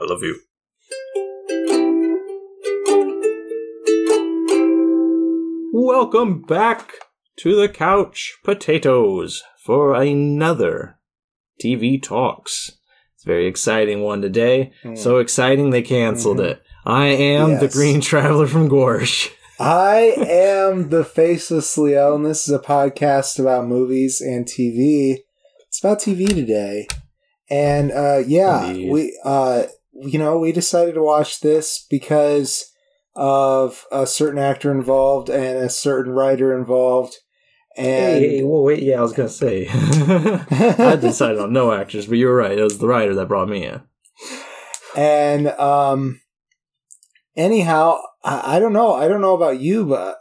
I love you. Welcome back to the couch potatoes for another TV Talks. It's a very exciting one today. So exciting they canceled Mhm. it. I am the Green Traveler from Gorsh. I am the Faceless Leo, and this is a podcast about movies and TV. It's about TV today, and uh, yeah, Indeed. we uh, you know we decided to watch this because of a certain actor involved and a certain writer involved, and Hey, well, wait, yeah, I was gonna say. I decided on no actors, but you were right. It was the writer that brought me in. And um anyhow, I, I don't know. I don't know about you, but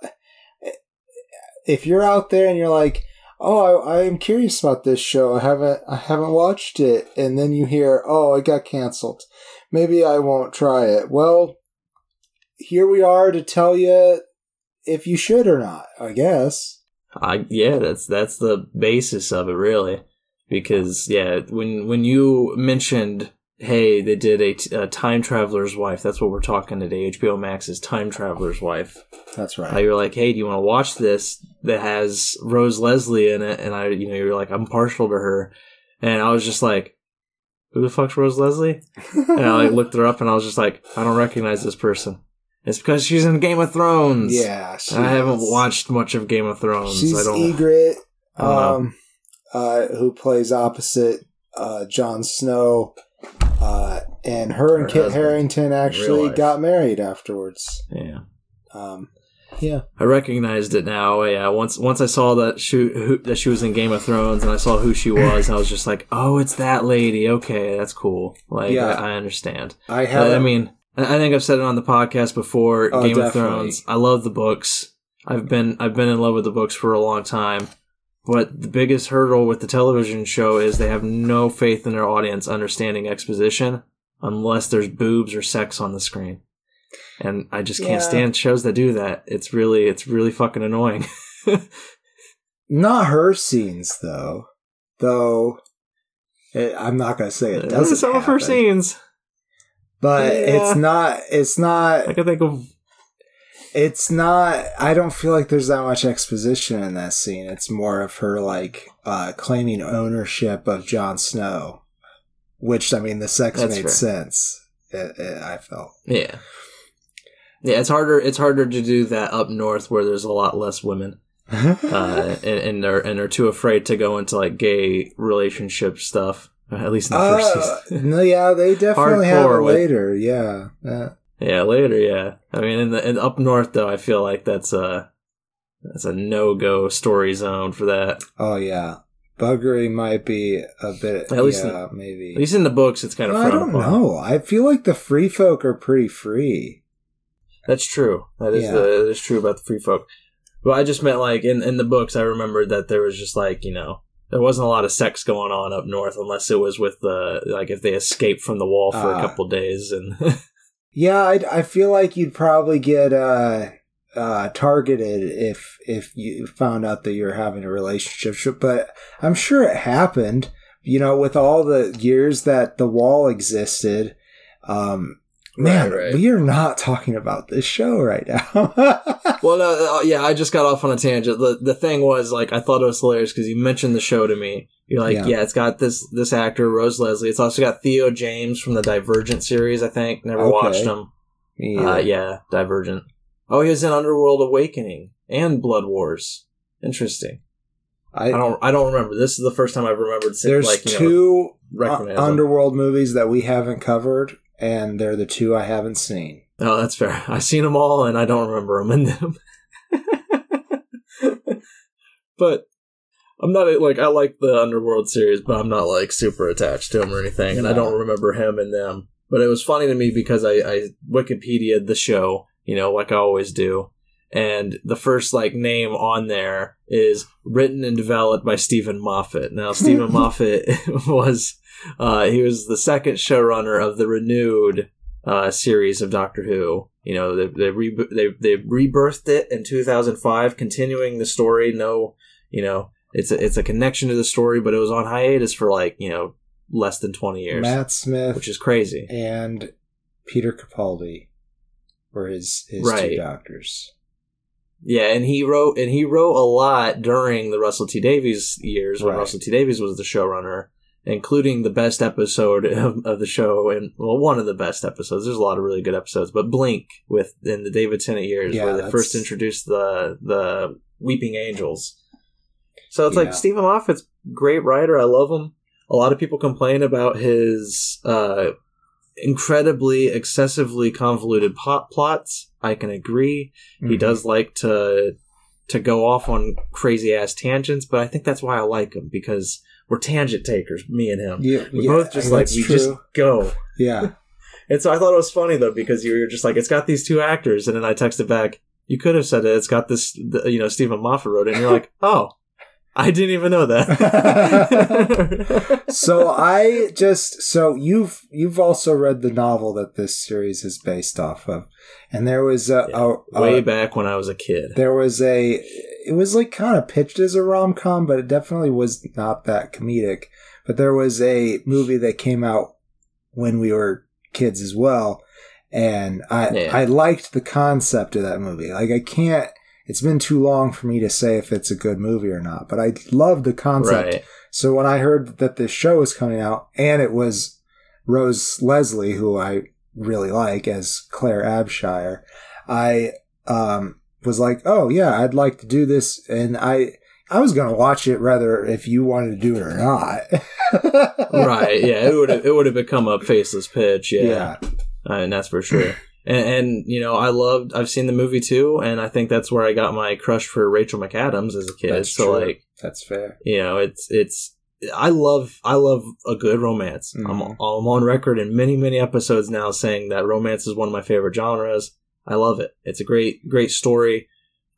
if you're out there and you're like, "Oh, I, I am curious about this show. I haven't I haven't watched it." And then you hear, "Oh, it got canceled. Maybe I won't try it." Well, here we are to tell you if you should or not, I guess. I yeah, that's that's the basis of it, really. Because yeah, when when you mentioned, hey, they did a, t- a time traveler's wife. That's what we're talking today. HBO Max is Time Traveler's Wife. That's How right. you're like, hey, do you want to watch this that has Rose Leslie in it? And I, you know, you're like, I'm partial to her, and I was just like, who the fuck's Rose Leslie? And I like looked her up, and I was just like, I don't recognize this person. It's because she's in Game of Thrones. yeah, I haven't watched much of Game of Thrones. She's I don't. Ygritte, I don't know. um, uh, who plays opposite uh, Jon Snow, uh, and her and Kit Harington actually got married afterwards. Yeah, Um, yeah, I recognized it now. Yeah, once once I saw that she who, that she was in Game of Thrones, and I saw who she was, I was just like, oh, it's that lady. Okay, that's cool. Like, Yeah. I, I understand. I have. I mean, I think I've said it on the podcast before. Oh, Game of. Thrones. I love the books. I've been I've been in love with the books for a long time. But the biggest hurdle with the television show is they have no faith in their audience understanding exposition unless there's boobs or sex on the screen. And I just can't Yeah. stand shows that do that. It's really it's really fucking annoying. not her scenes though, though. It, I'm not gonna say it doesn't. Some of her scenes. but Yeah. it's not. It's not. I can think of it's not i don't feel like there's that much exposition in that scene it's more of her like uh claiming ownership of Jon snow which i mean the sex That's made fair. sense it, it, i felt Yeah. Yeah, it's harder it's harder to do that up north where there's a lot less women. uh, and, and they're and they're too afraid to go into like gay relationship stuff. At least in the first Uh, season. no yeah they definitely have it Hardcore with- later yeah Uh, yeah, later, yeah. I mean, in the in up north though, I feel like that's a that's a no go story zone for that. oh yeah buggery might be a bit At least yeah maybe At least in the books, it's kind of. i don't know i feel like the free folk are pretty free That's true. That is Yeah. the that is true about the free folk. But I just meant like in in the books, I remembered that there was just like you know there wasn't a lot of sex going on up north unless it was with the like if they escaped from the wall for Ah. a couple days and Yeah, I, I feel like you'd probably get uh, uh, targeted if if you found out that you're having a relationship. But I'm sure it happened. You know, with all the years that the wall existed. Um, man, Right, right. we are not talking about this show right now. well no, uh, yeah I just got off on a tangent. The the thing was like I thought it was hilarious because you mentioned the show to me. You're like, Yeah. yeah. it's got this this actor Rose Leslie. It's also got Theo James from the Divergent series. I think never Okay. watched him. yeah. Uh, yeah, Divergent. Oh, he was in Underworld Awakening and Blood Wars. Interesting. I, I, don't. I don't remember. This is the first time I've remembered. seeing, there's like, you know, two recognize uh, underworld movies that we haven't covered, and they're the two I haven't seen. Oh, that's fair. I've seen them all, and I don't remember them in them. but I'm not like I like the Underworld series, but I'm not like super attached to him or anything, and I don't remember him in them. But it was funny to me because I, I Wikipedia the show, you know, like I always do, and the first like name on there is written and developed by Steven Moffat. Now Steven Moffat was uh, he was the second showrunner of the renewed uh, series of Doctor Who. You know, they they, re- they they rebirthed it in 2005, continuing the story. No, you know, it's a, it's a connection to the story, but it was on hiatus for like you know less than twenty years, Matt Smith which is crazy. and Peter Capaldi were his his Right. two doctors. Yeah, and he wrote and he wrote a lot during the Russell T Davies years when Right. Russell T Davies was the showrunner, including the best episode of, of the show and well, one of the best episodes. There's a lot of really good episodes, but Blink with in the David Tennant years Yeah, where they first introduced the the Weeping Angels. So it's Yeah. like Steven Moffat's great writer. I love him. A lot of people complain about his uh, incredibly excessively convoluted plot plots. I can agree he Mhm. does like to to go off on crazy ass tangents, but I think that's why I like him because we're tangent takers, me and him. Yeah, We're yeah, both just like we true. just go. yeah. And so I thought it was funny though because you were just like it's got these two actors, and then I texted back. You could have said it. It's got this, the, you know, Steven Moffat wrote it, and you're like, oh, I didn't even know that. so I just so you've you've also read the novel that this series is based off of, and there was a, Yeah, a, way a back when I was a kid. there was a it was like kind of pitched as a rom com, but it definitely was not that comedic. But there was a movie that came out when we were kids as well, and I Yeah. I liked the concept of that movie. Like I can't. It's been too long for me to say if it's a good movie or not, but I love the concept. Right. So when I heard that this show was coming out, and it was Rose Leslie, who I really like as Claire Abshire, I um, was like, "Oh yeah, I'd like to do this," and I I was gonna watch it rather if you wanted to do it or not. right. Yeah. It would have, it would have become a faceless pitch. Yeah. yeah, Uh, and that's for sure. And, and you know, I loved. I've seen the movie too, and I think that's where I got my crush for Rachel McAdams as a kid. That's so true. like, that's fair. you know, it's it's. I love I love a good romance. I'm Mhm. I'm on record in many many episodes now saying that romance is one of my favorite genres. I love it. It's a great great story.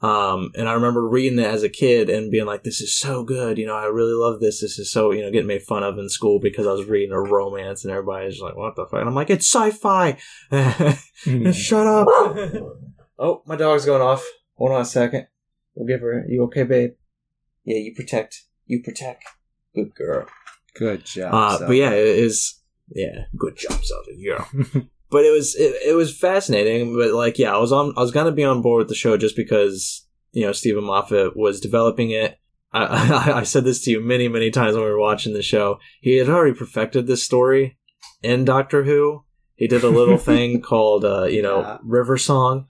Um, and I remember reading it as a kid and being like, "This is so good." You know, I really love this. This is so you know getting made fun of in school because I was reading a romance and everybody's like, "What the fuck?" And I'm like, "It's sci-fi." Shut up. oh, my dog's going off. Hold on a second. We'll give her. You okay, babe? Yeah, you protect. You protect. Good girl. Good job. Uh, but yeah, it is. Yeah, good job, Zelda. Yeah. but it was it, it was fascinating. But like, yeah, I was on. I was gonna be on board with the show just because you know Steven Moffat was developing it. I, I, I said this to you many many times when we were watching the show. He had already perfected this story in Doctor Who. He did a little thing called uh, you know Yeah. River Song.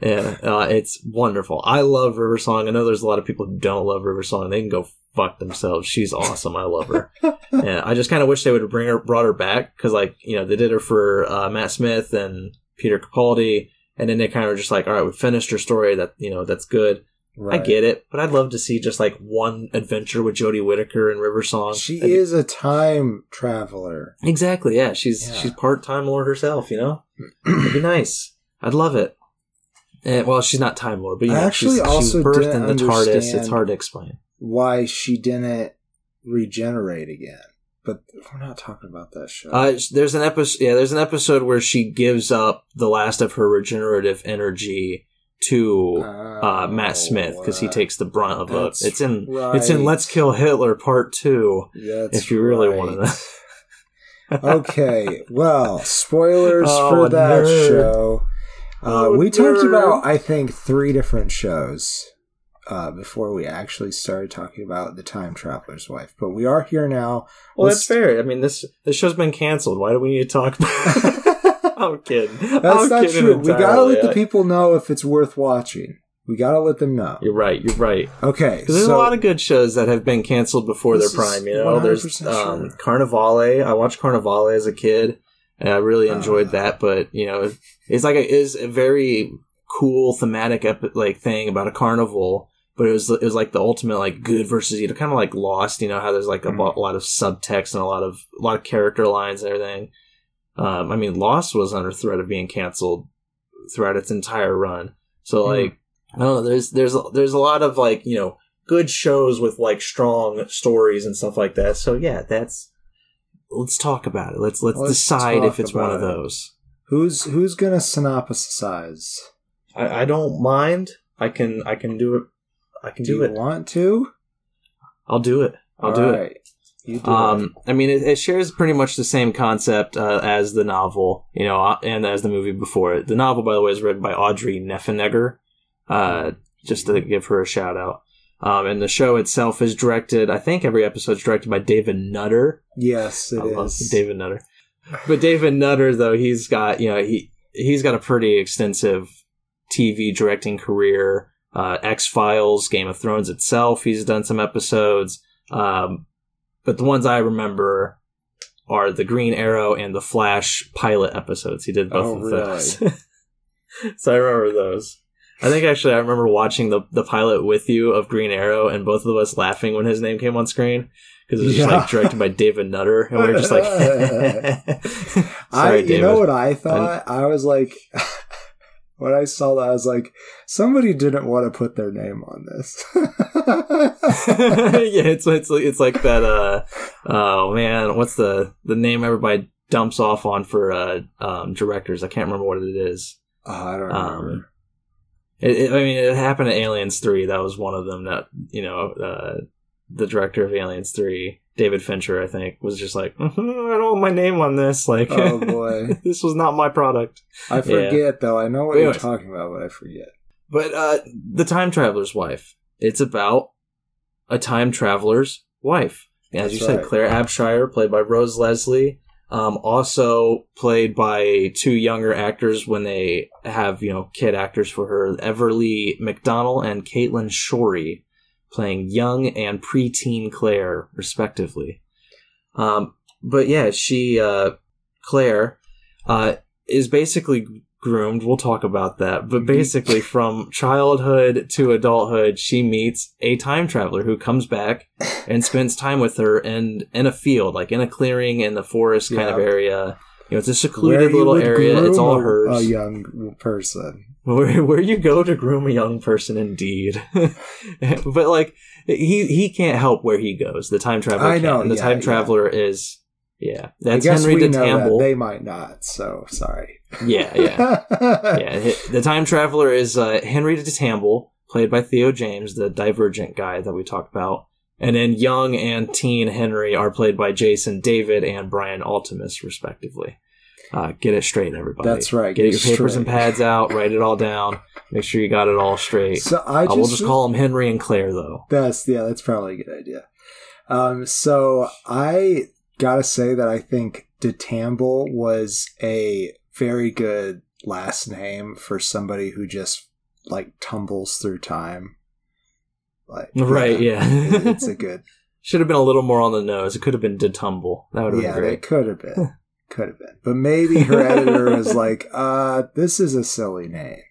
Yeah, uh, it's wonderful. I love River Song. I know there's a lot of people who don't love River Song. They can go fuck themselves. She's awesome. I love her. yeah, I just kind of wish they would have bring her, brought her back because, like, you know, they did her for uh, Matt Smith and Peter Capaldi, and then they kind of were just like, all right, we finished her story. That you know, that's good. I get it, but I'd love to see just like one adventure with Jodie Whittaker and River Song. She That'd be- is a time traveler. exactly. Yeah, she's Yeah. she's part time lord herself. You know, it'd be nice. I'd love it. And, well, she's not time lord, but you know, actually she's, also she's birthed in the TARDIS. It's hard to explain. Why she didn't regenerate again? But we're not talking about that show. Uh, there's an episode. Yeah, there's an episode where she gives up the last of her regenerative energy to uh, Matt Smith because he Oh, takes the brunt of it. It's in right. it's in Let's Kill Hitler Part Two. That's if you really right. wanted to. okay, well, spoilers Oh, for that nerd. show. Uh, Oh, we talked about, I think, three different shows uh, before we actually started talking about the Time Traveler's Wife. But we are here now. Well, Let's- that's fair. I mean this this show's been canceled. Why do we need to talk about? I'm kidding. That's I'm not kidding true. We gotta let the people know if it's worth watching. We gotta let them know. You're right. You're right. Okay, Because there's so a lot of good shows that have been canceled before their prime. You know, there's 100% um, sure. Carnivale. I watched Carnivale as a kid, and I really enjoyed Ah. that. But you know, it's like a, is a very cool thematic epi- like thing about a carnival. But it was it was like the ultimate like good versus evil, kind of like Lost. You know how there's like a, Mhm. lot of subtext and a lot of a lot of character lines and everything. Um, I mean, Lost was under threat of being canceled throughout its entire run. So Hmm. like, I don't know. There's there's there's a lot of like you know good shows with like strong stories and stuff like that. So yeah, that's let's talk about it. Let's let's, Let's decide if it's one of those. who's who's gonna synopsisize? I, I don't mind. I can I can do it. I can Do do, you it. want to? I'll do it. I'll do it. You do. Um, I mean, it, it shares pretty much the same concept uh, as the novel, you know, uh, and as the movie before it. The novel, by the way, is written by Audrey Niffenegger, uh, just to give her a shout out. Um, and the show itself is directed. I think every episode is directed by David Nutter. yes, it I love. David Nutter. But David Nutter, though, he's got you know he he's got a pretty extensive TV directing career. Uh, X Files, Game of Thrones itself, he's done some episodes. Um, but the ones I remember are the Green Arrow and the Flash pilot episodes. He did both Oh, of really? those. so I remember those. I think actually I remember watching the the pilot with you of Green Arrow and both of us laughing when his name came on screen because it was just Yeah. like directed by David Nutter and we were just like I, you David. know what I thought? I was like, when I saw that, I was like, somebody didn't want to put their name on this. yeah, it's it's like- it's like that. Uh, oh man, what's the the name everybody dumps off on for uh, um, directors? I can't remember what it is. Oh, I don't Um, remember. It, it, I mean, it happened to Aliens Three. That was one of them. That you know, uh, the director of Aliens Three, David Fincher, I think, was just like, "Mhm, I don't want my name on this. Like, oh boy, this was not my product. I forget though. I know what But you're anyways. talking about, but I forget. But uh, the time traveler's wife. It's about a time traveler's wife. As That's you said, right. Claire Abshire, played by Rose Leslie. Um, also played by two younger actors when they have, you know, kid actors for her. Everly McDonnell and Caitlin Shorey playing young and preteen Claire, respectively. Um, but yeah, she, uh, Claire, uh, is basically groomed. We'll talk about that. But basically, from childhood to adulthood, she meets a time traveler who comes back and spends time with her and in a field, like in a clearing in the forest kind of area. You know, it's a secluded little area. It's all hers. A young person. where where you go to groom a young person, indeed. but like he he can't help where he goes. The time traveler. I know, And the yeah, time yeah. traveler is. Yeah, that's Henry we de know that. Tamble. They might not. So sorry. Yeah, yeah. yeah, the time traveler is uh, Henry de Tamble, played by Theo James, the Divergent guy that we talked about, and then young and teen Henry are played by Jason David and Brian Altemus, respectively. Uh, get it straight, everybody. That's right, Get, get your papers and pads out. Write it all down. Make sure you got it all straight. So I Uh, just, we'll just call them Henry and Claire, though. That's yeah, that's probably a good idea. Um, so I gotta say that I think DeTamble was a very good last name for somebody who just like tumbles through time. Like Right, yeah. it- it's a good Should have been a little more on the nose. It could have been de Tumble. That would have yeah. been great. could have been, could have been, but maybe her editor was like, "Uh, this is a silly name."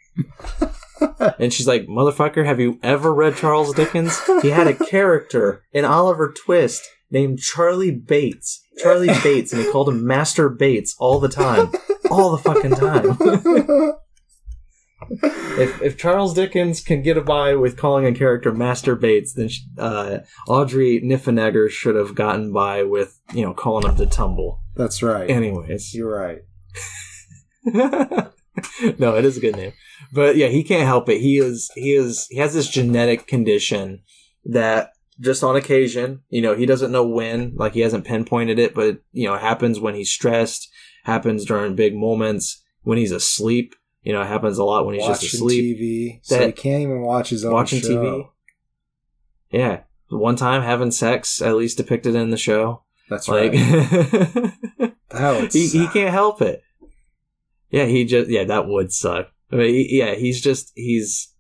And she's like, Motherfucker, have you ever read Charles Dickens? He had a character in Oliver Twist named Charlie Bates. Charlie Bates, and he called him Master Bates all the time. All the fucking time. If, if Charles Dickens can get by with calling a character Master Bates, then uh, Audrey Niffenegger should have gotten by with, you know, calling him to tumble. That's right. Anyways. You're right. no, it is a good name. But yeah, he can't help it. He is he is he has this genetic condition that just on occasion, you know, he doesn't know when, like he hasn't pinpointed it, but you know, it happens when he's stressed, happens during big moments, when he's asleep. You know, it happens a lot when he's Watching just asleep. TV, so he can't even watch his own Watching show. TV. Yeah. One time having sex, at least depicted in the show. That's Like right. That he, he can't help it. Yeah, he just yeah, that would suck. I mean, he, yeah, he's just he's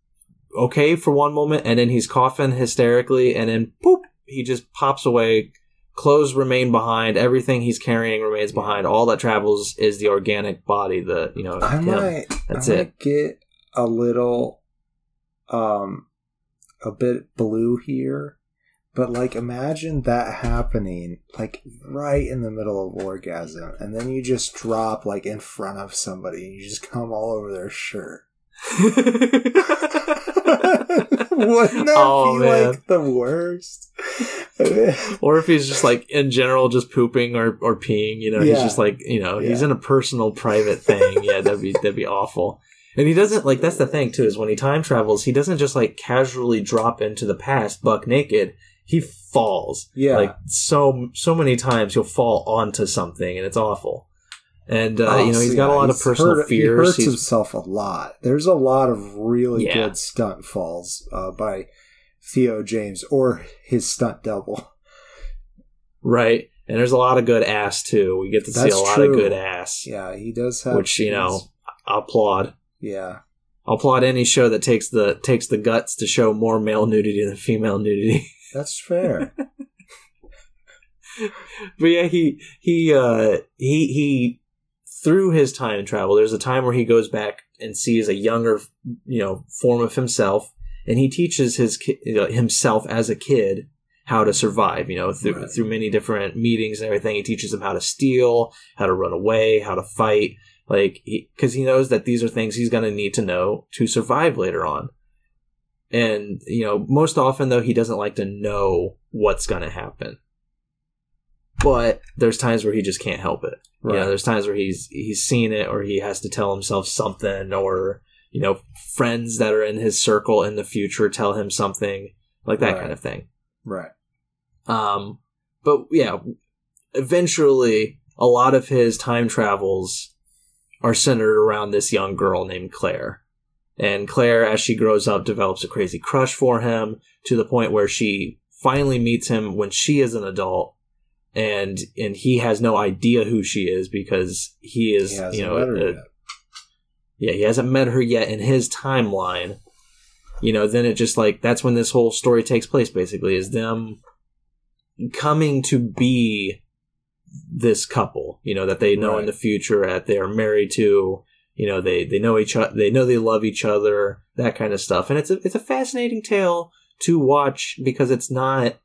okay for one moment, and then he's coughing hysterically, and then poop, he just pops away. Clothes remain behind. Everything he's carrying remains behind. All that travels is the organic body. The you know I him. might, That's I it. might get a little, um, a bit blue here, but like imagine that happening like right in the middle of orgasm, and then you just drop like in front of somebody, and you just come all over their shirt. Wouldn't that Oh, be man. like the worst? or if he's just like in general just pooping or, or peeing you know he's just like you know he's in a personal private thing yeah that'd be that'd be awful and he doesn't like that's the thing too is when he time travels he doesn't just like casually drop into the past buck naked he falls. Yeah. Like so so many times he'll fall onto something and it's awful. And uh, Oh, you know, he's got a lot of personal hurt- fears. He hurts He's- himself a lot. There's a lot of really Yeah. good stunt falls uh, by Theo James or his stunt double. right. And there's a lot of good ass too. We get to see a lot true. of good ass. Yeah, he does have. Which, you know, I applaud. Yeah. I'll applaud any show that takes the takes the guts to show more male nudity than female nudity. That's fair. but yeah, he he uh he he through his time travel, there's a time where he goes back and sees a younger you know form of himself, and he teaches his ki- you know, himself as a kid how to survive. You know, through Right. through many different meetings and everything. He teaches him how to steal, how to run away, how to fight. Like, because he knows that these are things he's going to need to know to survive later on. And, you know, most often, though, he doesn't like to know what's going to happen. But there's times where he just can't help it. You know, there's times where he's he's seen it or he has to tell himself something or, you know, friends that are in his circle in the future tell him something, like that Right. kind of thing. right. Um, but yeah, eventually, a lot of his time travels are centered around this young girl named Claire. And Claire, as she grows up, develops a crazy crush for him to the point where she finally meets him when she is an adult. And and he has no idea who she is because he is He you know a- yeah, he hasn't met her yet in his timeline. You know, then it just like that's when this whole story takes place. Basically, is them coming to be this couple. You know that they know in the future that they are married to. You know they they know each other. They know they love each other. That kind of stuff, and it's a it's a fascinating tale to watch because it's not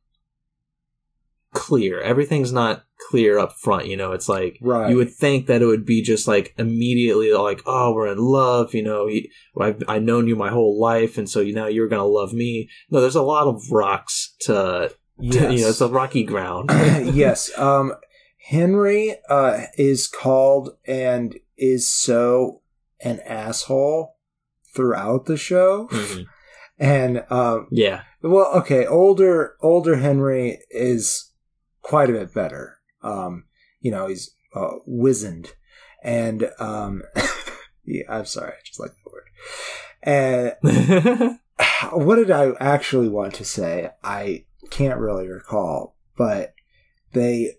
clear. Everything's not clear up front. You know, it's like Right. you would think that it would be just like immediately like, oh, we're in love. You know, I've I've known you my whole life, and so you now you're gonna love me. No, there's a lot of rocks to, to you know, it's a rocky ground. yes. Um, Henry uh, is called and is so an asshole throughout the show. Mhm. And um, Yeah, well, okay, older older Henry is quite a bit better. Um, you know, he's uh, wizened, and um, yeah, I'm sorry, I just like that word. And what did I actually want to say? I can't really recall, but they,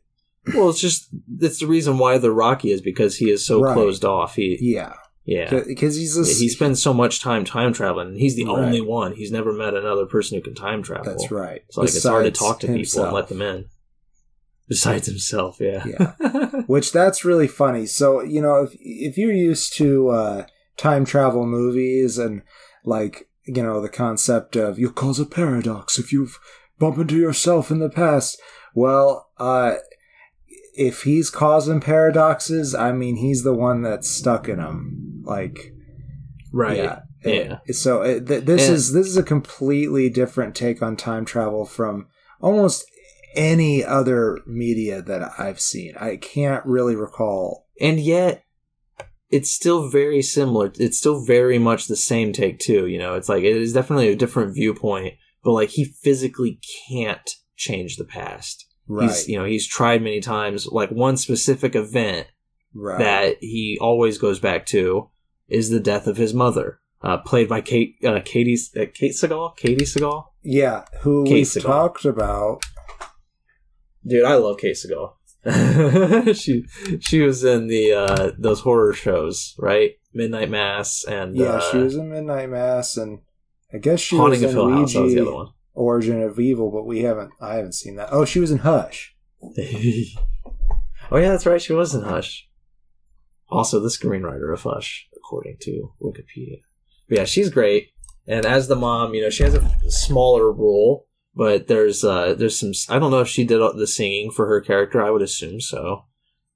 well, it's just it's the reason why the Rocky is because he is so Right. closed off. He yeah, yeah. because he's a, He spends so much time time traveling, and he's the Right. only one. He's never met another person who can time travel. that's right. So like it's hard to talk to people and let them in. Besides himself, yeah. Yeah. which that's really funny. So you know, if if you're used to uh, time travel movies and like you know the concept of you cause a paradox if you bump into yourself in the past, well, uh, if he's causing paradoxes, I mean he's the one that's stuck in them. Like, right. yeah. Yeah. It- so it, th- this And- is this is a completely different take on time travel from almost any other media that I've seen. I can't really recall. and yet it's still very similar it's still very much the same take too you know it's like it is definitely a different viewpoint but like he physically can't change the past Right, he's you know he's tried many times like one specific event right. that he always goes back to is the death of his mother uh, played by Kate uh, Katie uh, Kate Siegel Katie Siegel yeah, who Kate we've Siegel. talked about. Dude, I love Siegel. she she was in the uh those horror shows, right? Midnight Mass and Yeah, uh, she was in Midnight Mass, and I guess she Haunting was of in Hill House. That was the other one. Origin of Evil, but we haven't. I haven't seen that. Oh, she was in Hush. oh yeah, that's right. She was in Hush. Also, the screenwriter of Hush, according to Wikipedia. But yeah, she's great. And as the mom, you know, she has a smaller role, but there's uh there's some. I don't know if she did the singing for her character. I would assume so.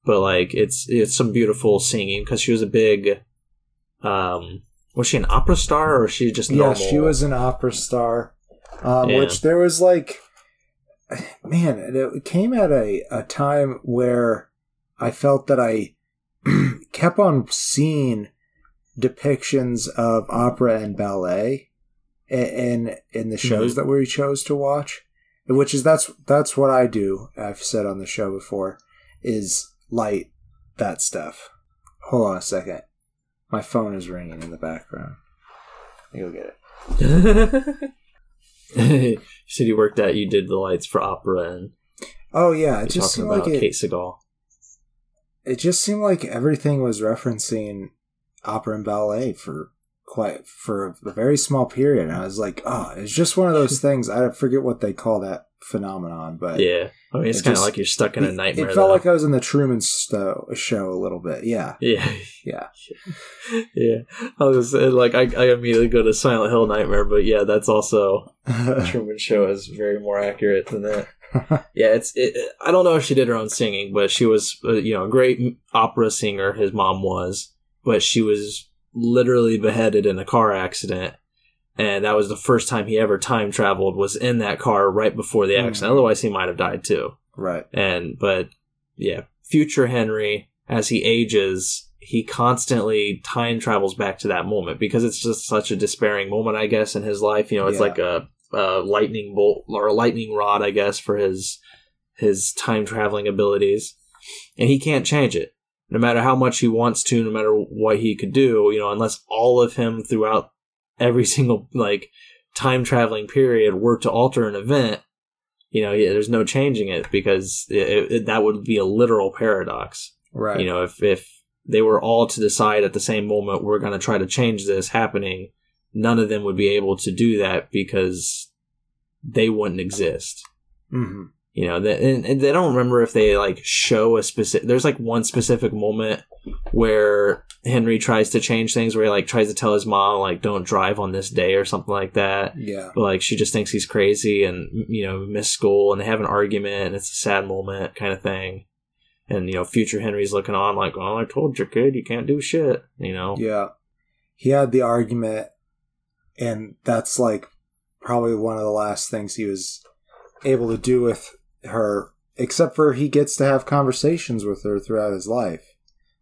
But like, it's it's some beautiful singing because she was a big. Um, was she an opera star or was she just normal? Yeah, she was an opera star. Um, Yeah. Which there was like, man, it came at a, a time where I felt that I kept on seeing depictions of opera and ballet in in the shows Mhm. that we chose to watch, which is that's that's what I do. I've said on the show before is light that stuff. Hold on a second. My phone is ringing in the background. You'll get it. you said you worked at you did the lights for opera and Oh yeah, it just talking seemed about like it, Kate Siegel. it just seemed like everything was referencing opera and ballet for quite for a very small period. And I was like, oh, it's just one of those things. I forget what they call that phenomenon, but Yeah, I mean it's It kind of like you're stuck in a nightmare. it felt though. like I was in the Truman show a little bit. Yeah, yeah, yeah, yeah. I was like I, I immediately go to Silent Hill Nightmare, but yeah, that's also Truman Show is very more accurate than that. Yeah, it's. It, it- I don't know if she did her own singing, but she was, uh, you know, a great opera singer. His mom was, but she was literally beheaded in a car accident, and that was the first time he ever time traveled. Was in that car right before the Mm. accident. Otherwise, he might have died too. right. And but yeah, future Henry as he ages, he constantly time travels back to that moment because it's just such a despairing moment, I guess, in his life. You know, it's Yeah. like a, a lightning bolt or a lightning rod, I guess, for his his time traveling abilities, and he can't change it. No matter how much he wants to, no matter what he could do, you know, unless all of him throughout every single like time traveling period were to alter an event, you know, yeah, there's no changing it because it, it, that would be a literal paradox. Right. You know, if if they were all to decide at the same moment we're going to try to change this happening, none of them would be able to do that because they wouldn't exist. hmm You know, and, and they don't remember if they like show a specific. There's like one specific moment where Henry tries to change things, where he like tries to tell his mom like don't drive on this day or something like that Yeah. but like she just thinks he's crazy and you know miss school and they have an argument and it's a sad moment kind of thing and you know future henry's looking on like well i told your kid you can't do shit you know Yeah. He had the argument, and that's like probably one of the last things he was able to do with her, except for he gets to have conversations with her throughout his life.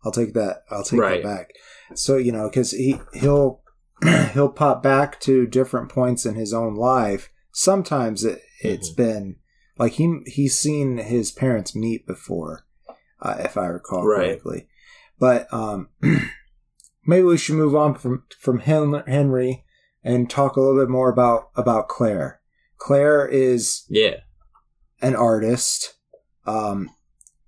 I'll take that. I'll take Right. that back. So you know, because he he'll he'll pop back to different points in his own life. Sometimes it, it's been like he he's seen his parents meet before, uh, if I recall Right. correctly. But um, maybe we should move on from from Henry and talk a little bit more about about Claire. Claire is yeah an artist, um,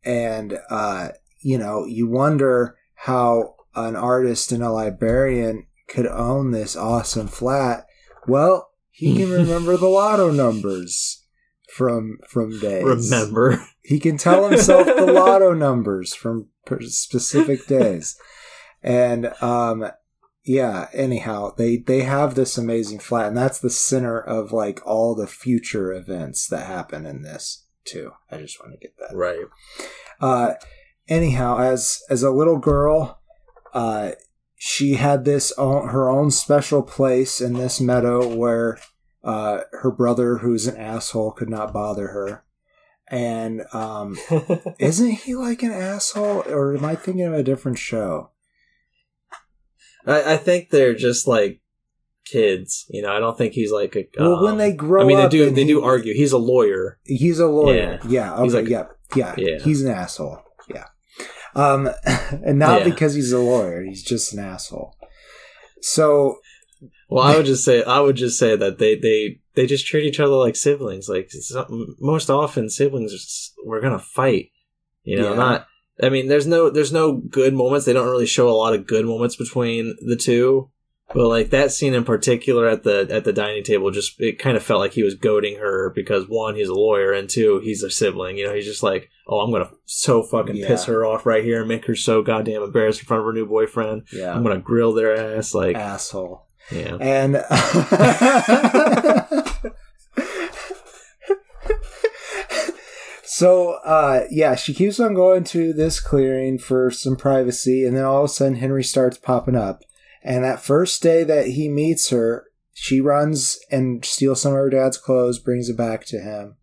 and uh, you know you wonder how an artist and a librarian could own this awesome flat. Well, he can remember the lotto numbers from from days. remember He can tell himself the lotto numbers from specific days. And um yeah, anyhow, they they have this amazing flat and that's the center of like all the future events that happen in this too. I just want to get that. right Uh anyhow, as as a little girl, uh she had this own, her own special place in this meadow where uh, her brother, who's an asshole, could not bother her. And um, isn't he like an asshole, or am I thinking of a different show? I, I think they're just like kids you know i don't think he's like a well, when um, they grow i mean they do they he- do argue he's a lawyer He's a lawyer. Yeah. okay. He's like- yeah. Yeah. Yeah. He's an asshole. Yeah. Um, and not Yeah. because he's a lawyer. He's just an asshole. So well i would just say i would just say that they they they just treat each other like siblings like most often siblings we're gonna fight you know Yeah. not i mean there's no there's no good moments they don't really show a lot of good moments between the two but like that scene in particular at the at the dining table just it kind of felt like he was goading her because one he's a lawyer and two he's a sibling you know he's just like oh i'm gonna so fucking Yeah. piss her off right here and make her so goddamn embarrassed in front of her new boyfriend yeah, i'm gonna grill their ass like asshole. yeah And so, uh, yeah, she keeps on going to this clearing for some privacy, and then all of a sudden Henry starts popping up. And that first day that he meets her, she runs and steals some of her dad's clothes, brings it back to him,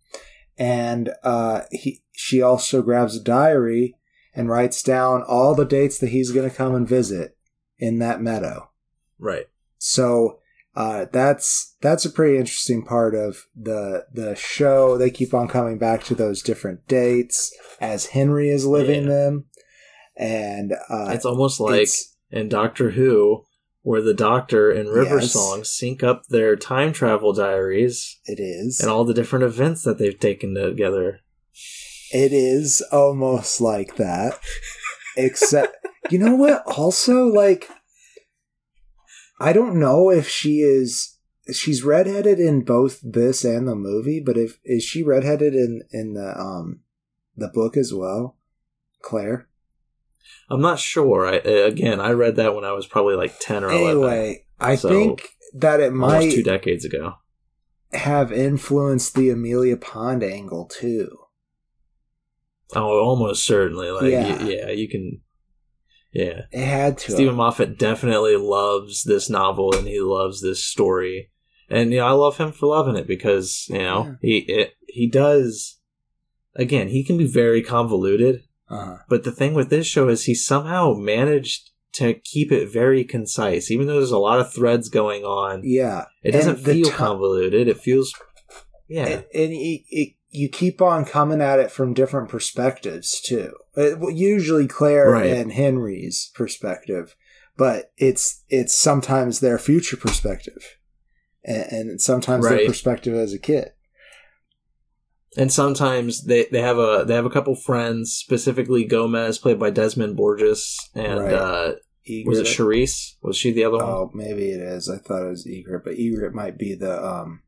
and uh, he she also grabs a diary and writes down all the dates that he's going to come and visit in that meadow. right So uh, that's that's a pretty interesting part of the the show. They keep on coming back to those different dates as Henry is living Yeah. them, and uh, it's almost like it's- in Doctor Who, where the Doctor and River Yes. Song sync up their time travel diaries it is and all the different events that they've taken together. it is almost like that, except you know what? Also, like I don't know if she is. She's redheaded in both this and the movie, but if is she redheaded in in the um the book as well, Claire? I'm not sure. I, again, I read that when I was probably like ten or eleven, Anyway, I So, think that it might two decades ago. have influenced the Amelia Pond angle too. Oh, almost certainly. Like, Yeah. yeah, yeah you can. Yeah, It had to. Steven. Moffat definitely loves this novel and he loves this story, and you know I love him for loving it because you know he it, he does. Again, he can be very convoluted, Uh-huh. but the thing with this show is he somehow managed to keep it very concise, even though there's a lot of threads going on. Yeah, It doesn't feel ti- convoluted. It feels, yeah, and, and it, it, you keep on coming at it from different perspectives too. Well, usually Claire Right. and Henry's perspective, but it's it's sometimes their future perspective, and, and sometimes their perspective as a kid. and sometimes they, they have a they have a couple friends, specifically Gomez, played by Desmond Borges, and Right. uh, was it Egret- Charisse? Was she the other one? Oh, maybe it is. I thought it was Egret, but Egret might be the um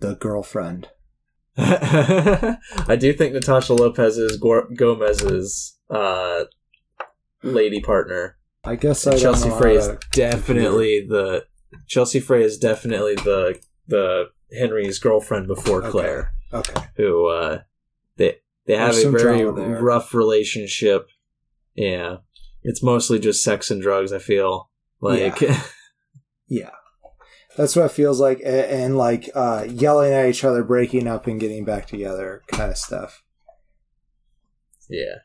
the girlfriend. I do think Natasha Lopez is Gomez's uh, lady partner. I guess I Chelsea know Frei is definitely the Chelsea Frei is definitely the the Henry's girlfriend before Claire, Okay. who uh, they they have There's a very rough relationship. Yeah, it's mostly just sex and drugs. I feel like Yeah. That's what it feels like, and, and like uh, yelling at each other, breaking up, and getting back together, kind of stuff. Yeah.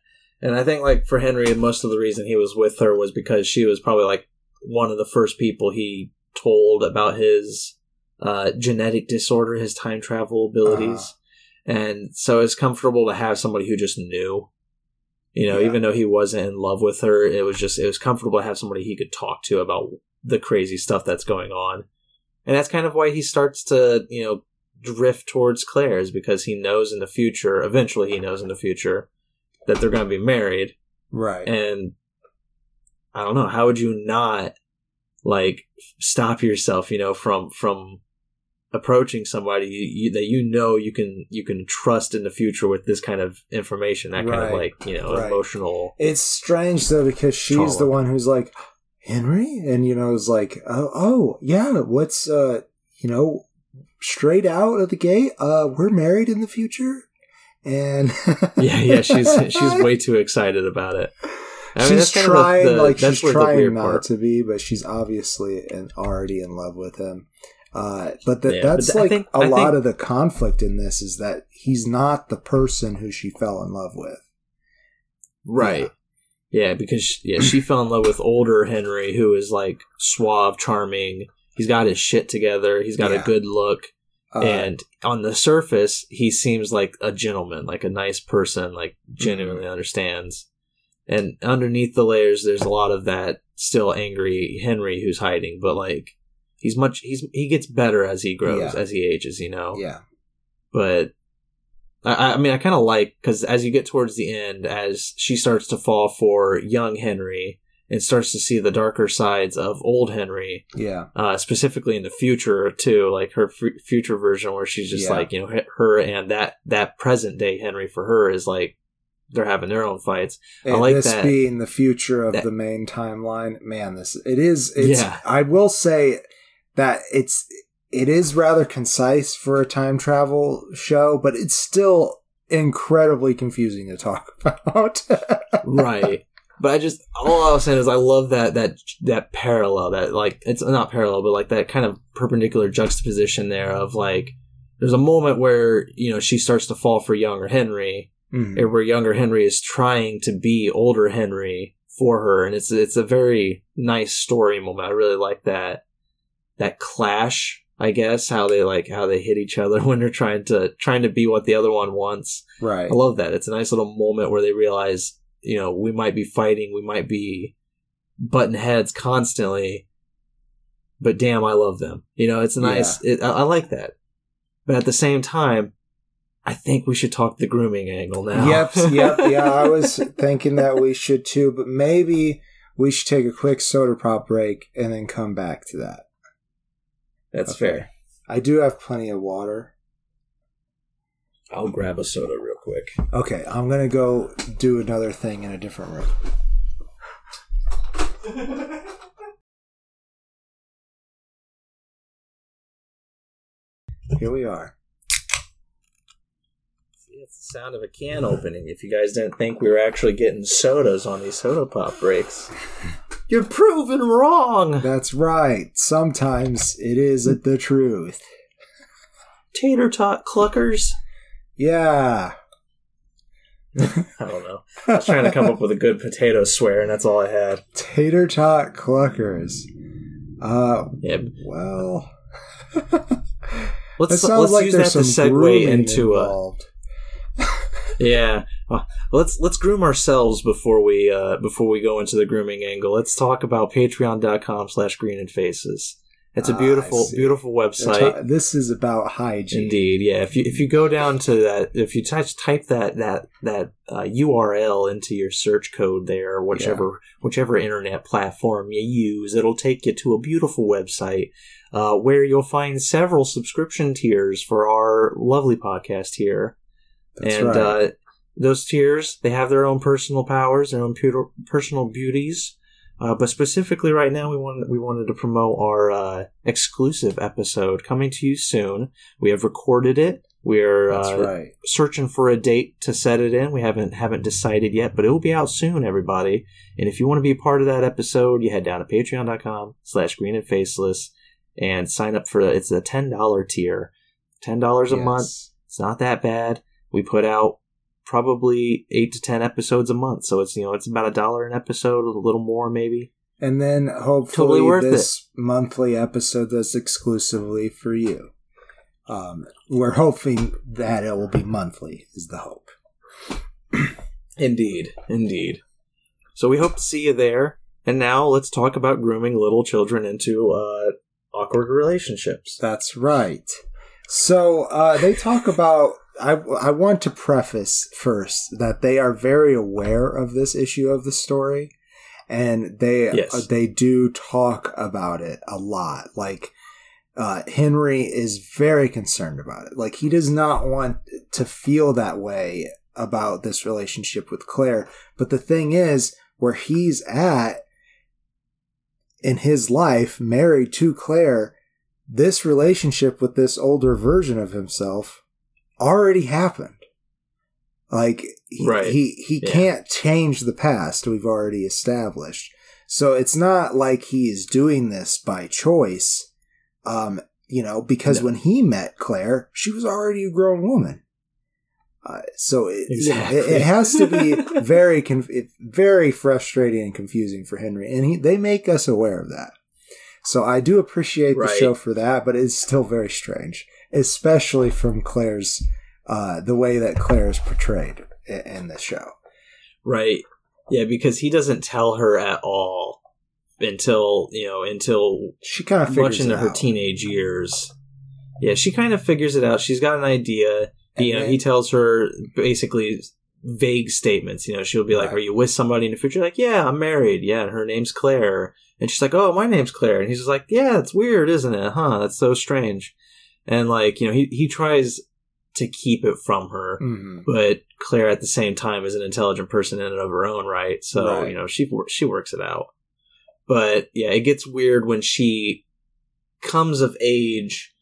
And I think like for Henry, most of the reason he was with her was because she was probably like one of the first people he told about his uh, genetic disorder, his time travel abilities. And so it's comfortable to have somebody who just knew. You know, Yeah. even though he wasn't in love with her, it was just it was comfortable to have somebody he could talk to about the crazy stuff that's going on. And that's kind of why he starts to, you know, drift towards Claire's because he knows in the future, eventually he knows in the future that they're going to be married Right. and I don't know how would you not like stop yourself, you know, from from approaching somebody you, you, that you know you can you can trust in the future with this kind of information, that kind of like you know Right. emotional. it's strange though because she's Trauma. the one who's like Henry, and you know is like, oh, oh yeah, what's uh, you know, straight out of the gate, uh, we're married in the future, and Yeah, yeah, she's she's way too excited about it. I mean, she's the- trying the- like she's trying not part- to be, but she's obviously and already in love with him. Uh, but that Yeah, that's but like think- a I lot think- of the conflict in this is that he's not the person who she fell in love with. Right. Yeah, because she, yeah, she fell in love with older Henry, who is like suave, charming. He's got his shit together. He's got Yeah. a good look, Uh, and on the surface, he seems like a gentleman, like a nice person, like Mm-hmm. genuinely understands. And underneath the layers, there's a lot of that still angry Henry who's hiding, but like he's much he's he gets better as he grows, Yeah. as he ages, you know yeah, but I, I mean, I kind of like because as you get towards the end, as she starts to fall for young Henry and starts to see the darker sides of old Henry, yeah, uh, specifically in the future too, like her f- future version where she's just Yeah. like you know her and that that present day Henry for her is like they're having their own fights. and like this that- being the future of that- the main timeline. Man, this it is. It's, Yeah. I will say that it's it is rather concise for a time travel show, but it's still incredibly confusing to talk about. right but i just all i was saying is i love that that that parallel that like it's not parallel but like that kind of perpendicular juxtaposition there of like there's a moment where you know she starts to fall for younger henry Mhm. and where younger henry is trying to be older henry for her and it's it's a very nice story moment i really like that that clash. I guess how they like how they hit each other when they're trying to trying to be what the other one wants. Right. I love that. It's a nice little moment where they realize, you know, we might be fighting, we might be button heads constantly, but damn, I love them. You know, it's a nice. It, I, I like that. But at the same time, I think we should talk the grooming angle now. Yep, yep, yeah. I was thinking that we should too, but maybe we should take a quick soda pop break and then come back to that. That's Okay. fair. I do have plenty of water. I'll grab a soda real quick. Okay, I'm gonna go do another thing in a different room. Here we are. See, it's the sound of a can opening. If you guys didn't think we were actually getting sodas on these soda pop breaks, you're proven wrong. That's right. Sometimes it is the truth. Tater tot cluckers. Yeah. I don't know. I was trying to come up with a good potato swear, and that's all I had. Tater tot cluckers. Uh, Yeah, well. let's let's like use that to some segue into uh, involved. yeah. Uh, let's let's groom ourselves before we uh, before we go into the grooming angle. Let's talk about Patreon.com/slash Green and Faces. It's a Ah, beautiful see. beautiful website. This is about hygiene. Indeed, yeah. If you if you go down to that, if you type type that that that uh, URL into your search code there, whichever whichever internet platform you use, it'll take you to a beautiful website uh, where you'll find several subscription tiers for our lovely podcast here, That's and right. uh, those tiers they have their own personal powers, their own pu- personal beauties. Uh, but specifically, right now, we wanted we wanted to promote our uh, exclusive episode coming to you soon. We have recorded it. We're uh, right. searching for a date to set it in. We haven't haven't decided yet, but it will be out soon, everybody. And if you want to be a part of that episode, you head down to patreon.com slash green and faceless and sign up for it's a ten dollar tier. Ten dollars a Yes. month. It's not that bad. We put out probably eight to ten episodes a month, so it's you know it's about a dollar an episode, a little more maybe. And then hopefully Totally worth this monthly episode that's exclusively for you. Um, we're hoping that it will be monthly. Is the hope. Indeed, indeed. So we hope to see you there. And now let's talk about grooming little children into uh, awkward relationships. That's right. So uh, they talk about. I I want to preface first that they are very aware of this issue of the story, and they Yes. uh, they do talk about it a lot. Like uh, Henry is very concerned about it. Like he does not want to feel that way about this relationship with Claire. But the thing is, where he's at in his life, married to Claire, this relationship with this older version of himself already happened. Like he Right. he, he Yeah. can't change the past we've already established. So it's not like he's doing this by choice. Um, you know, because No. when he met Claire, she was already a grown woman. Uh, so it, know, it, it has to be very conf- it, very frustrating and confusing for Henry, and he, they make us aware of that. So I do appreciate Right. the show for that, but it's still very strange, especially from Claire's uh, the way that Claire is portrayed in, in the show. Right. Yeah, because he doesn't tell her at all until, you know, until She kind of much into her out. teenage years. Yeah, she kind of figures it out. She's got an idea. And you know, then- he tells her basically vague statements. You know, she'll be like, Right. "Are you with somebody in the future?" Like, "Yeah, I'm married." Yeah, and her name's Claire, and she's like, "Oh, my name's Claire," and he's just like, "Yeah, it's weird, isn't it? Huh? That's so strange." And like, you know, he he tries to keep it from her, Mhm. but Claire at the same time is an intelligent person in and of her own right. So Right. you know, she she works it out. But yeah, it gets weird when she comes of age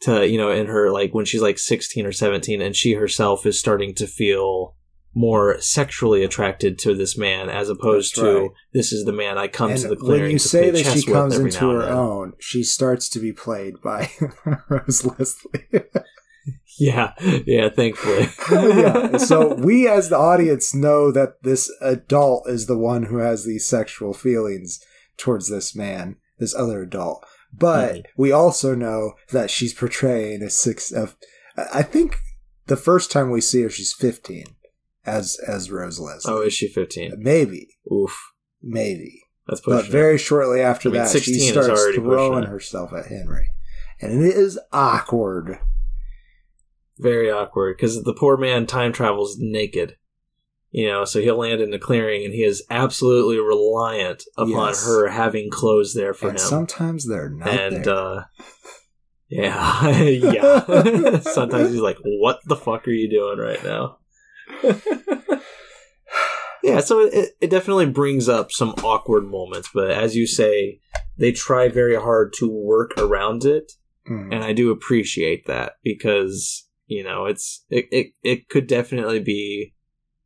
to you know in her like when she's like 16 or 17 and she herself is starting to feel more sexually attracted to this man as opposed That's to right. this is the man I come And to the when clearing you to say play that she comes into her own, she starts to be played by Rose Leslie. yeah yeah thankfully yeah. So we, as the audience, know that this adult is the one who has these sexual feelings towards this man, this other adult. But Mhm. we also know that she's portraying a six of. I think the first time we see her, she's fifteen as as Rose Leslie. Oh, is she 15? maybe, Oof. maybe. That's But pushing it. very shortly after I mean, that, she starts throwing herself at Henry, and it is awkward. very awkward because the poor man time travels naked. You know, so he'll land in the clearing and he is absolutely reliant upon Yes. her having clothes there for and him. sometimes they're not and there. uh yeah yeah sometimes he's like what the fuck are you doing right now yeah so it, it definitely brings up some awkward moments but as you say they try very hard to work around it Mhm. and i do appreciate that because you know it's it, it, it could definitely be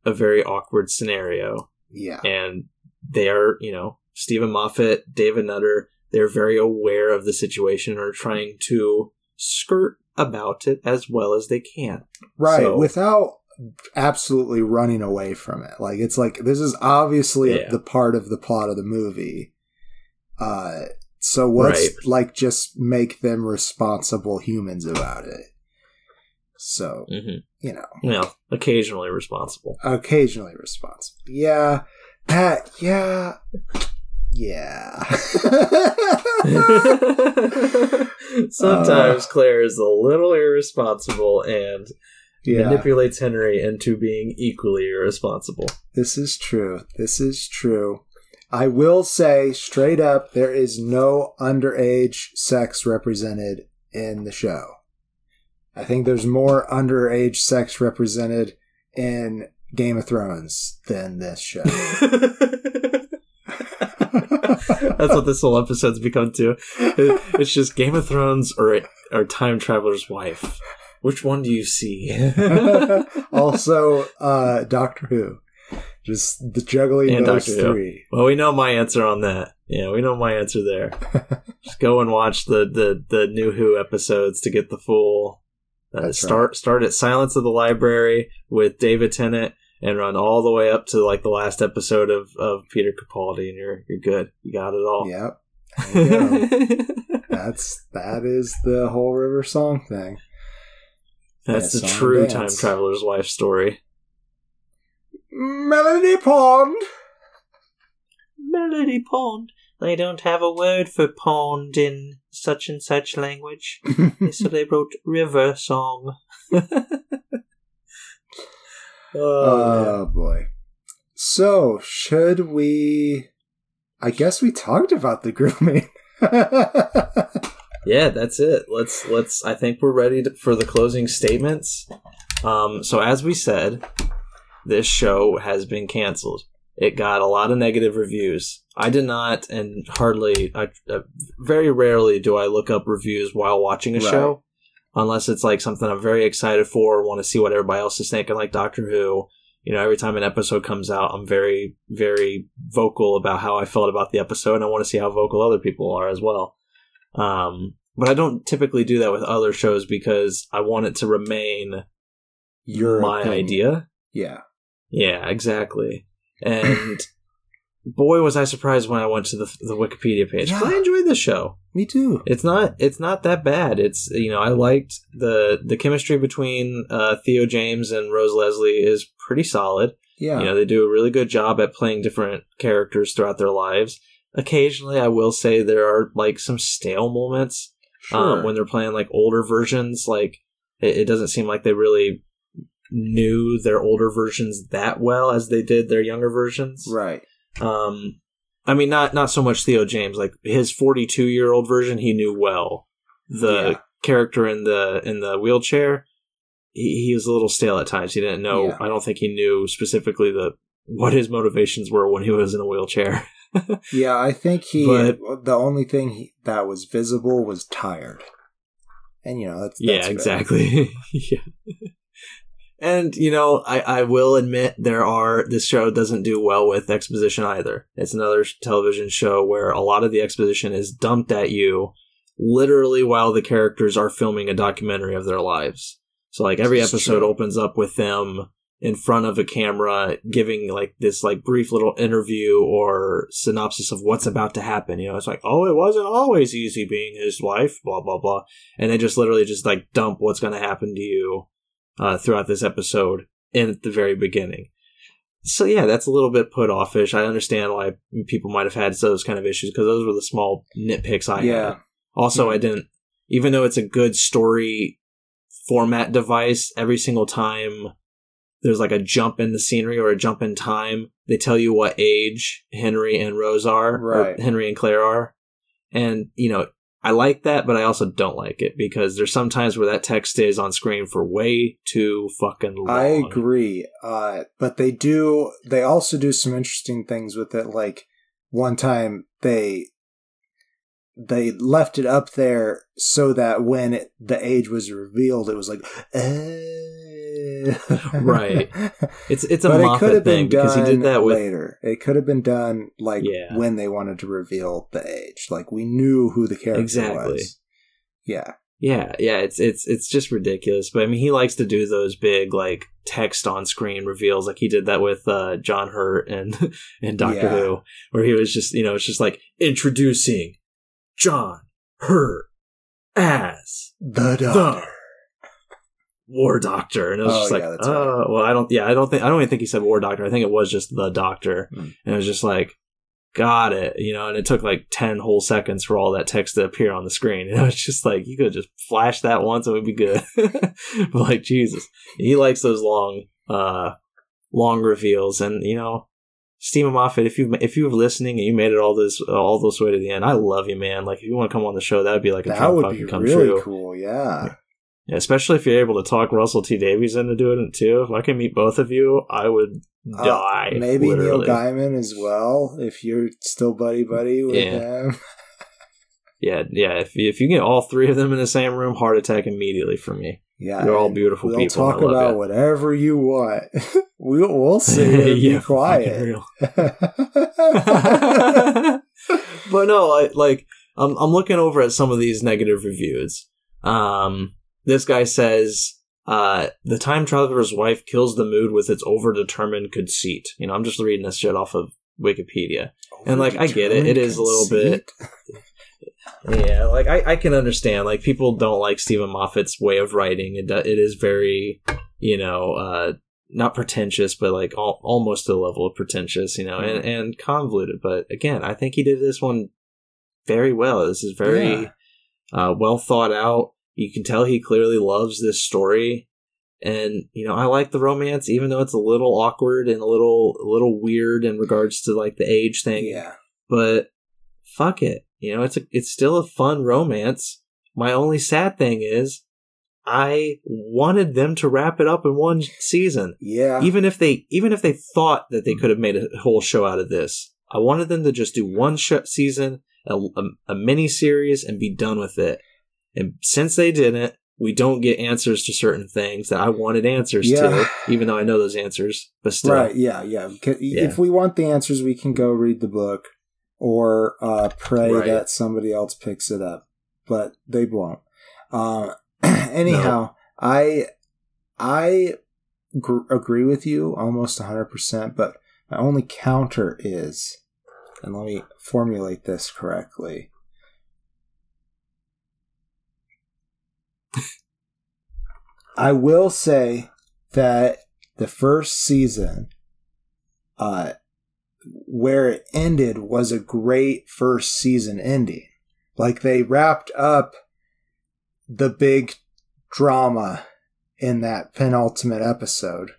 a very awkward scenario yeah, and they are, you know, Steven Moffat, David Nutter, they're very aware of the situation and are trying to skirt about it as well as they can. right. so- Without absolutely running away from it. Like it's like this is obviously Yeah. the part of the plot of the movie. Uh, so let's Right. like just make them responsible humans about it. So Mm-hmm. you know, yeah, occasionally responsible. occasionally responsible. Yeah. Yeah, yeah. Sometimes Claire is a little irresponsible and yeah. manipulates Henry into being equally irresponsible. This is true. This is true. I will say straight up, there is no underage sex represented in the show. I think there's more underage sex represented in Game of Thrones than this show. That's what this whole episode's become to. It's just Game of Thrones or or Time Traveler's Wife. Which one do you see? also, uh, Doctor Who. Just the juggling And those Doctor Who. three. well, we know my answer on that. Yeah, we know my answer there. Just go and watch the the, the new Who episodes to get the full. Uh, start start at Silence of the Library with David Tennant and run all the way up to like the last episode of, of Peter Capaldi, and you're you're good. You got it all. Yep. There you go. That's that is the whole River Song thing. That's the true time traveler's wife story. Melody Pond. Melody Pond. They don't have a word for pond in such and such language, so they wrote river song. oh, Oh boy. So should we? I guess we talked about the grooming. yeah, that's it. Let's let's. I think we're ready to, for the closing statements. Um, so as we said, this show has been canceled. It got a lot of negative reviews. I did not, and hardly, I, uh, very rarely do I look up reviews while watching a Right. show, unless it's like something I'm very excited for, or want to see what everybody else is thinking, like Doctor Who. You know, every time an episode comes out, I'm very, very vocal about how I felt about the episode, and I want to see how vocal other people are as well. Um, but I don't typically do that with other shows because I want it to remain Your my opinion. idea. Yeah. Yeah, exactly. And boy, was I surprised when I went to the, the Wikipedia page. 'cause I enjoyed the show. Me too. It's not it's not that bad. It's you know I liked the the chemistry between uh, Theo James and Rose Leslie is pretty solid. Yeah. You know they do a really good job at playing different characters throughout their lives. Occasionally, I will say there are like some stale moments sure. um, when they're playing like older versions. Like it, it doesn't seem like they really knew their older versions that well as they did their younger versions. right. Um, I mean, not not so much Theo James. Like his forty-two year old version, he knew well. The Yeah. character in the in the wheelchair, he, he was a little stale at times. He didn't know. Yeah. I don't think he knew specifically the what his motivations were when he was in a wheelchair. Yeah, I think he. But- the only thing he, that was visible was tired, and you know that's, that's yeah, exactly. yeah. And you know, I, I will admit there are this show doesn't do well with exposition either. It's another television show where a lot of the exposition is dumped at you literally while the characters are filming a documentary of their lives. So like every episode opens up with them in front of a camera giving like this like brief little interview or synopsis of what's about to happen. You know, it's like, oh, it wasn't always easy being his wife, blah blah blah, and they just literally just like dump what's going to happen to you uh, throughout this episode in at the very beginning. So yeah, that's a little bit put offish. I understand why people might have had those kind of issues because those were the small nitpicks I Yeah. had. Also. I didn't, even though it's a good story format device, every single time there's like a jump in the scenery or a jump in time, they tell you what age Henry and Rose are, Right. or Henry and Claire are. And, you know, I like that, but I also don't like it because there's some times where that text stays on screen for way too fucking long. I agree. Uh, but they do, they also do some interesting things with it. Like one time they, they left it up there so that when it, the age was revealed, it was like, eh. Right. It's it's a but it Moffat could have thing been because done he did that with later. It could have been done like Yeah. when they wanted to reveal the age. Like we knew who the character Exactly. was. Yeah. Yeah, yeah, it's it's it's just ridiculous. But I mean, he likes to do those big like text on screen reveals, like he did that with uh, John Hurt and and Doctor Yeah. Who, where he was just you know it's just like introducing John Hurt as The the doctor. War Doctor, and it was Oh, just like, yeah, oh, well, I don't, yeah, I don't think I don't even think he said War Doctor. I think it was just the Doctor, Hmm. and it was just like. Got it, you know, and it took like ten whole seconds for all that text to appear on the screen. And it was just like you could just flash that once and it would be good. but like Jesus, he likes those long, uh, long reveals. And you know, Steven Moffat, if you if you were listening and you made it all this all this way to the end, I love you, man. Like if you want to come on the show, that would be like a That dream would fucking be come really true. cool. Yeah. Yeah, especially if you're able to talk Russell T Davies into doing it too. If I can meet both of you, I would Uh, die. Maybe literally. Neil Gaiman as well, if you're still buddy buddy with Yeah. him. Yeah, yeah. If you, if you get all three of them in the same room, heart attack immediately for me. Yeah, They're all beautiful we'll people, talk and I love about it. whatever you want. we'll we'll say Yeah, be quiet. but no, I, like I'm I'm looking over at some of these negative reviews. Um, this guy says uh, the time traveler's wife kills the mood with its overdetermined conceit. You know, I'm just reading this shit off of Wikipedia. And, like, I get it. It is a little bit- Yeah, like I, I can understand. Like people don't like Steven Moffat's way of writing. It it is very, you know, uh, not pretentious, but like al- almost to the level of pretentious, you know, and and convoluted. But again, I think he did this one very well. This is very uh, well thought out. You can tell he clearly loves this story, and you know I like the romance, even though it's a little awkward and a little a little weird in regards to like the age thing Yeah. but fuck it. You know, it's a, it's still a fun romance. My only sad thing is I wanted them to wrap it up in one season. Yeah. Even if they even if they thought that they hmm. could have made a whole show out of this. I wanted them to just do one sh- season, a, a, a mini series and be done with it. And since they didn't, we don't get answers to certain things that I wanted answers Yeah. to, even though I know those answers. But still, Right. Yeah. Yeah. If we want the answers, we can go read the book or uh, pray Right. that somebody else picks it up, but they won't. Uh, anyhow, I I gr- agree with you almost 100%, but my only counter is, and let me formulate this correctly. I will say that the first season, uh, where it ended was a great first season ending. Like they wrapped up the big drama in that penultimate episode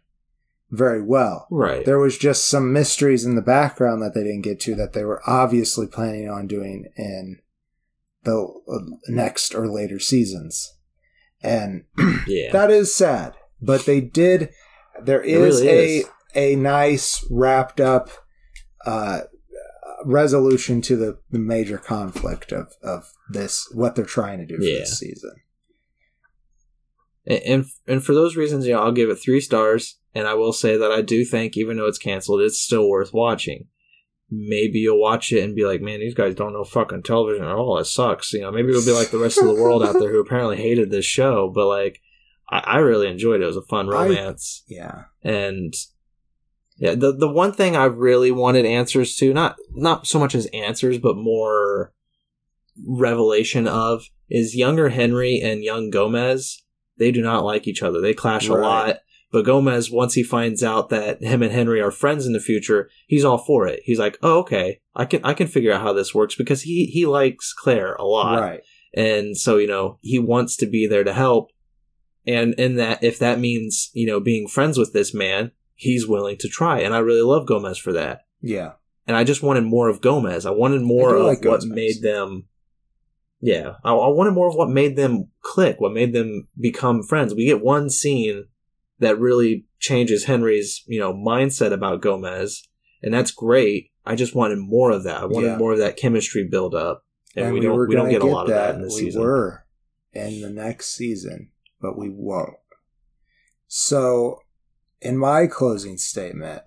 very well. right. There was just some mysteries in the background that they didn't get to that they were obviously planning on doing in the uh, next or later seasons. And Yeah. that is sad, but they did. There is really a is. a nice wrapped up uh, resolution to the, the major conflict of of this what they're trying to do for Yeah. this season. And, and and for those reasons, you know, I'll give it three stars. And I will say that I do think, even though it's canceled, it's still worth watching. Maybe you'll watch it and be like, "Man, these guys don't know fucking television at all. It sucks." You know, maybe it'll be like the rest of the world out there who apparently hated this show. But like, I, I really enjoyed it. It was a fun I- romance, Yeah. and yeah, the the one thing I really wanted answers to not not so much as answers, but more revelation of is younger Henry and young Gomez. They do not like each other. They clash a lot. But Gomez, once he finds out that him and Henry are friends in the future, he's all for it. He's like, "Oh, okay, I can I can figure out how this works because he he likes Claire a lot, Right. and so you know he wants to be there to help. And in that, if that means you know being friends with this man, he's willing to try. And I really love Gomez for that. Yeah. And I just wanted more of Gomez. I wanted more I of like what Gomez. made them. Yeah, I, I wanted more of what made them click, what made them become friends. We get one scene that really changes Henry's, you know, mindset about Gomez, and that's great. I just wanted more of that. I wanted Yeah. more of that chemistry build up, and, we, we don't we don't gonna get a lot of that in this we season. were in the next season, but we won't. So, in my closing statement,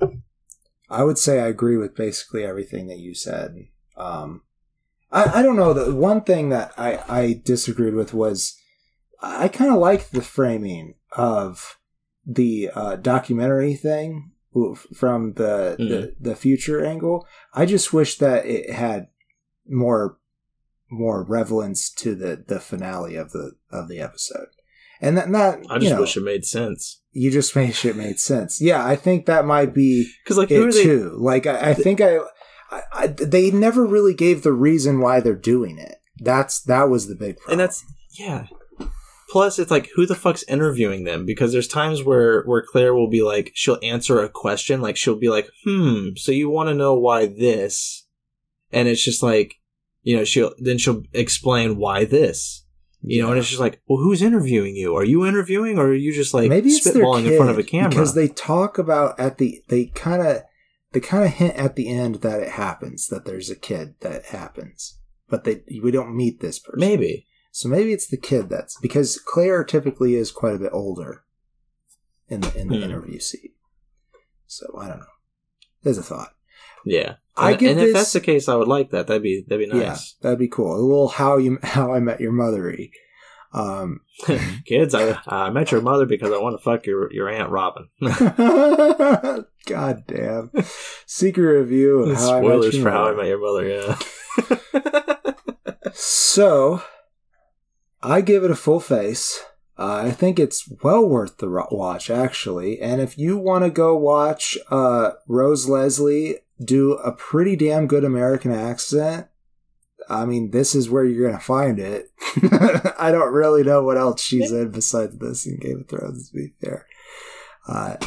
I would say I agree with basically everything that you said. Um, I, I don't know. The one thing that I, I disagreed with was I kind of liked the framing of the uh, documentary thing from the, the the future angle. I just wish that it had more more relevance to the the finale of the of the episode. And that not I just know, wish it made sense you just made shit made sense. Yeah, I think that might be because, like, who it too. Like I, I think I, I, I, they never really gave the reason why they're doing it. That's that was the big problem. and that's yeah plus it's like who the fuck's interviewing them because there's times where where claire will be like she'll answer a question like she'll be like hmm so you want to know why this and it's just like you know she'll then she'll explain why this you know and it's just like well who's interviewing you are you interviewing or are you just like maybe it's spitballing in front of a camera because they talk about at the they kind of they kind of hint at the end that it happens that there's a kid that happens, but they we don't meet this person. maybe So maybe it's the kid that's because Claire typically is quite a bit older in the in the Hmm. interview seat. So I don't know. There's a thought. Yeah I and, give and if that's the case i would like that that'd be that'd be Yeah, nice that'd be cool. A little how you how I met your mothery. Um, kids I, I met your mother because i want to fuck your your aunt robin God damn. Secret review of how I met Spoilers your for How I mother. Met Your Mother, yeah. So, I give it a full face. Uh, I think it's well worth the watch, actually. And if you want to go watch uh, Rose Leslie do a pretty damn good American accent, I mean, this is where you're going to find it. I don't really know what else she's in besides this in Game of Thrones, to be fair. Uh,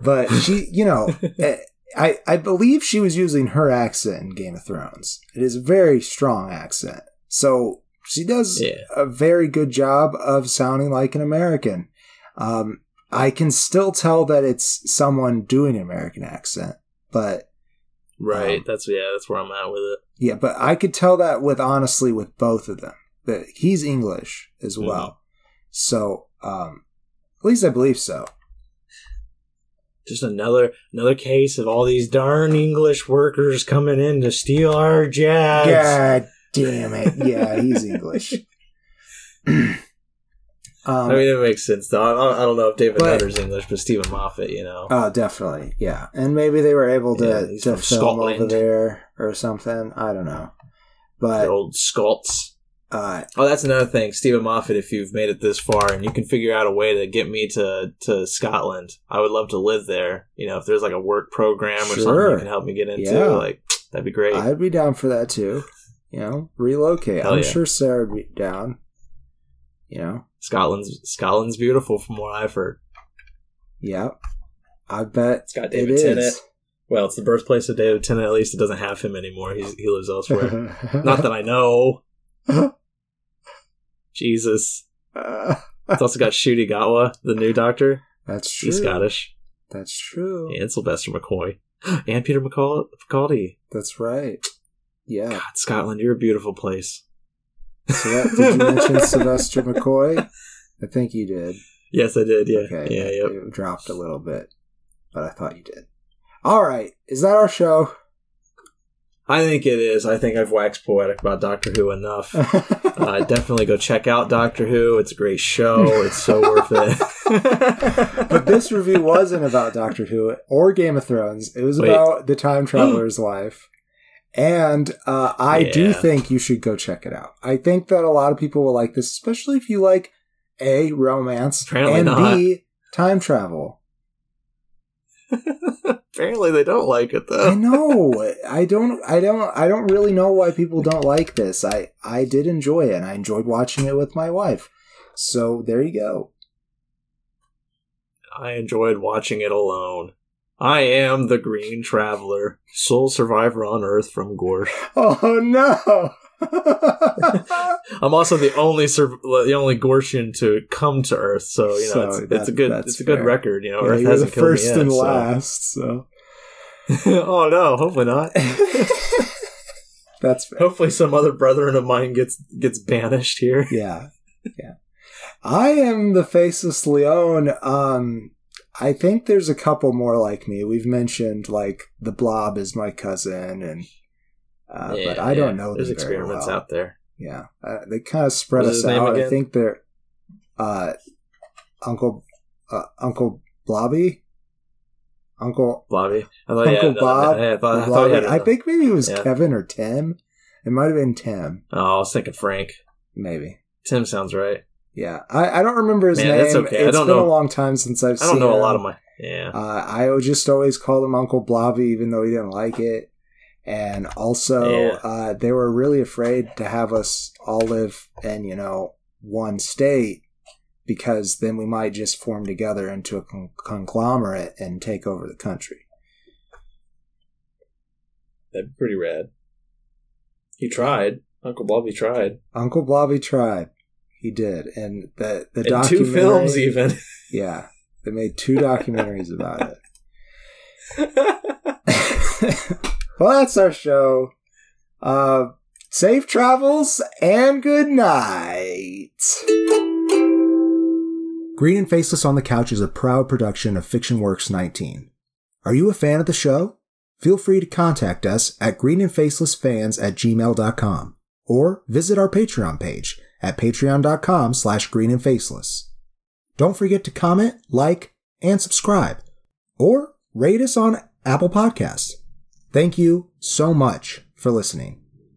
but she, you know, eh, I, I believe she was using her accent in Game of Thrones. It is a very strong accent. So she does Yeah. a very good job of sounding like an American. Um, I can still tell that it's someone doing an American accent, but Right. Um, that's yeah. That's where I'm at with it. yeah, but I could tell that with honestly with both of them that he's English as Mhm. well. So um, at least I believe so. Just another another case of all these darn English workers coming in to steal our jobs. God damn it! Yeah, he's English. um, I mean, it makes sense though. I, I- don't know if David But- Nutter's English, but Steven Moffat, you know. Oh, definitely, yeah. And maybe they were able to, Yeah, to film over Scotland. there or something. I don't know, the but old Scots. uh, Oh, that's another thing, Steven Moffat. If you've made it this far and you can figure out a way to get me to to Scotland, I would love to live there. You know, if there's like a work program or something Sure. you can help me get into, Yeah. like that'd be great. I'd be down for that too. You know, relocate. Hell I'm yeah. sure Sarah would be down. You know, Scotland's Scotland's beautiful, from what I've heard. yeah. I bet It's got it David is. Tennant. Well, it's the birthplace of David Tennant. At least it doesn't have him anymore. He's, he lives elsewhere. Not that I know. Jesus. It's also got Ncuti Gatwa, the new Doctor. that's true. He's Scottish. That's true. And Sylvester McCoy. And Peter McCall- McCaldy. That's right. Yeah. God, Scotland, you're a beautiful place. So that, did you mention Sylvester McCoy? I think you did. Yes, I did. Yeah. Okay. Yeah, yep. It dropped a little bit, but I thought you did. All right. Is that our show? I think it is. I think I've waxed poetic about Doctor Who enough. uh, definitely go check out Doctor Who. It's a great show. It's so worth it. but this review wasn't about Doctor Who or Game of Thrones. It was Wait. about the time traveler's life. And uh, I do think you should go check it out. I think that a lot of people will like this, especially if you like A, romance, Apparently and not. B, time travel. Apparently, they don't like it though. I know. I don't. I don't. I don't really know why people don't like this. I I did enjoy it, and I enjoyed watching it with my wife. So there you go. I enjoyed watching it alone. I am the Green Traveler, sole survivor on Earth from Gorsh. Oh no! I'm also the only sur- the only Gorshian to come to Earth, so you know So it's, it's a good it's a good fair. record. You know, Yeah, Earth the hasn't killed first me yet. and so- last. So oh no, hopefully not. that's fair. Hopefully, some other brethren of mine gets gets banished here. Yeah, yeah. I am the faceless Leon. Um, I think there's a couple more like me. We've mentioned like the Blob is my cousin, and uh, but Yeah, I don't know. There's experiments well. out there. Yeah, uh, they kind of spread What's us out. I think they're uh, Uncle uh, Uncle Blobby, Uncle Blobby. Thought, Uncle had- Bob. I, thought, I, thought you Blobby. had I think maybe it was Yeah. Kevin or Tim. It might have been Tim, Oh, I was thinking Frank. maybe. Tim sounds right. Yeah, I, I don't remember his Man, name. that's okay. I It's don't been know- a long time since I've. I don't know a lot of my. Yeah. Uh, I would just always call him Uncle Blobby, even though he didn't like it. And also, Yeah. uh, they were really afraid to have us all live in, you know, one state because then we might just form together into a con- conglomerate and take over the country. That'd be pretty rad. He tried. Uncle Blobby tried. Uncle Blobby tried. He did. And the, the In two films, even. Yeah. They made two documentaries about it. well, that's our show. Uh, safe travels and good night. Green and Faceless on the Couch is a proud production of Fiction Works 19. Are you a fan of the show? Feel free to contact us at greenandfacelessfans at gmail.com or visit our Patreon page at patreon.com slash greenandfaceless. Don't forget to comment, like, and subscribe, or rate us on Apple Podcasts. Thank you so much for listening.